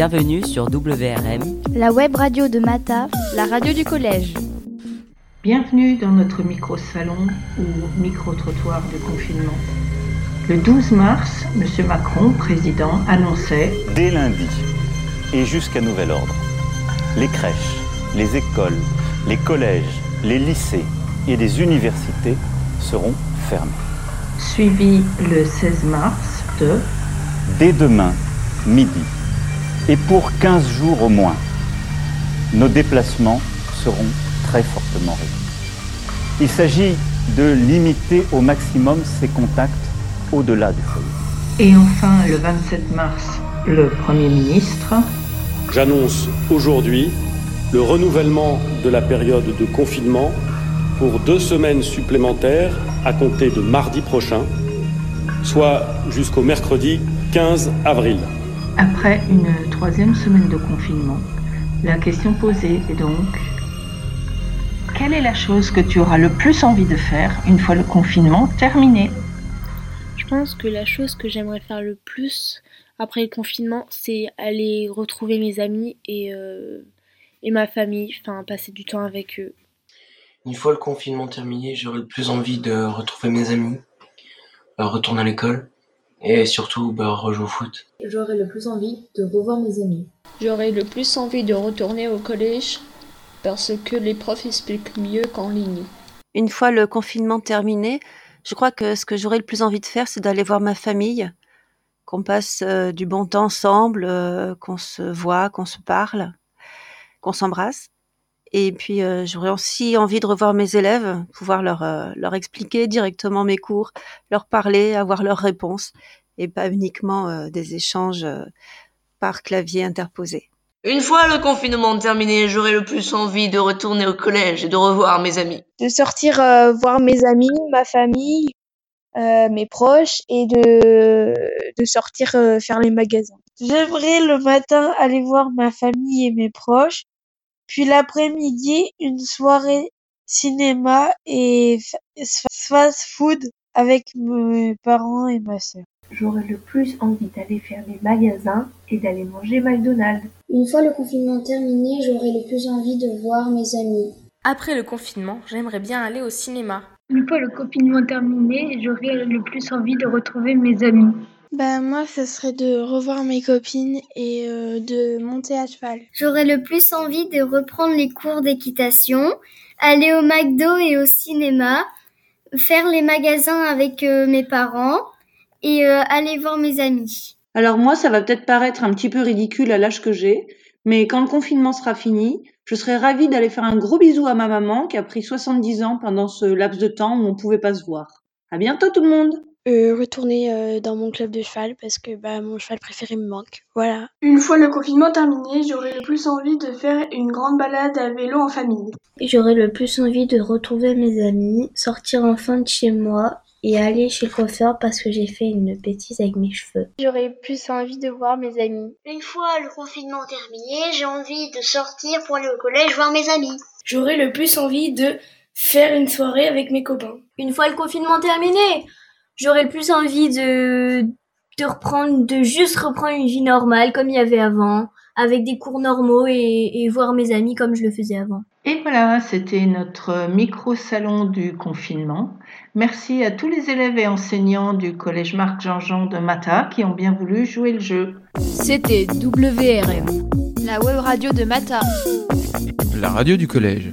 Bienvenue sur WRM, la web radio de Mata, la radio du collège. Bienvenue dans notre micro-salon ou micro-trottoir de confinement. Le 12 mars, M. Macron, président, annonçait Dès lundi et jusqu'à nouvel ordre, les crèches, les écoles, les collèges, les lycées et les universités seront fermés. Suivi le 16 mars de Dès demain, midi, et pour 15 jours au moins, nos déplacements seront très fortement réduits. Il s'agit de limiter au maximum ces contacts au-delà du foyer. Et enfin, le 27 mars, le Premier ministre. J'annonce aujourd'hui le renouvellement de la période de confinement pour deux semaines supplémentaires à compter de mardi prochain, soit jusqu'au mercredi 15 avril. Après une troisième semaine de confinement, la question posée est donc quelle est la chose que tu auras le plus envie de faire une fois le confinement terminé? Je pense que la chose que j'aimerais faire le plus après le confinement, c'est aller retrouver mes amis et, euh, et ma famille, enfin passer du temps avec eux. Une fois le confinement terminé, j'aurais le plus envie de retrouver mes amis, euh, retourner à l'école et surtout bah, rejouer au foot. J'aurais le plus envie de revoir mes amis. J'aurais le plus envie de retourner au collège parce que les profs expliquent mieux qu'en ligne. Une fois le confinement terminé, je crois que ce que j'aurais le plus envie de faire, c'est d'aller voir ma famille, qu'on passe euh, du bon temps ensemble, euh, qu'on se voit, qu'on se parle, qu'on s'embrasse. Et puis euh, j'aurais aussi envie de revoir mes élèves, pouvoir leur, euh, leur expliquer directement mes cours, leur parler, avoir leurs réponses, et pas uniquement euh, des échanges par clavier interposé. Une fois le confinement terminé, j'aurais le plus envie de retourner au collège et de revoir mes amis. De sortir euh, voir mes amis, ma famille, euh, mes proches et de, de sortir euh, faire les magasins. J'aimerais le matin aller voir ma famille et mes proches, puis l'après-midi une soirée cinéma et fast food avec mes parents et ma sœur. J'aurais le plus envie d'aller faire les magasins et d'aller manger McDonald's. Une fois le confinement terminé, j'aurais le plus envie de voir mes amis. Après le confinement, j'aimerais bien aller au cinéma. Une fois le confinement terminé, j'aurais le plus envie de retrouver mes amis. Ben moi, ce serait de revoir mes copines et euh, de monter à cheval. J'aurais le plus envie de reprendre les cours d'équitation, aller au McDo et au cinéma, faire les magasins avec euh, mes parents et euh, aller voir mes amis. Alors moi, ça va peut-être paraître un petit peu ridicule à l'âge que j'ai, mais quand le confinement sera fini, je serais ravie d'aller faire un gros bisou à ma maman qui a pris 70 ans pendant ce laps de temps où on pouvait pas se voir. À bientôt tout le monde euh, retourner euh, dans mon club de cheval parce que bah, mon cheval préféré me manque. Voilà. Une fois le confinement terminé, j'aurais le plus envie de faire une grande balade à vélo en famille. J'aurais le plus envie de retrouver mes amis, sortir enfin de chez moi et aller chez le coiffeur parce que j'ai fait une bêtise avec mes cheveux. J'aurais plus envie de voir mes amis. Une fois le confinement terminé, j'ai envie de sortir pour aller au collège voir mes amis. J'aurais le plus envie de faire une soirée avec mes copains. Une fois le confinement terminé, j'aurais le plus envie de de reprendre de juste reprendre une vie normale comme il y avait avant avec des cours normaux et, et voir mes amis comme je le faisais avant. Et voilà, c'était notre micro-salon du confinement. Merci à tous les élèves et enseignants du collège Marc Jean-Jean de Mata qui ont bien voulu jouer le jeu. C'était WRM, la web radio de Mata. La radio du collège.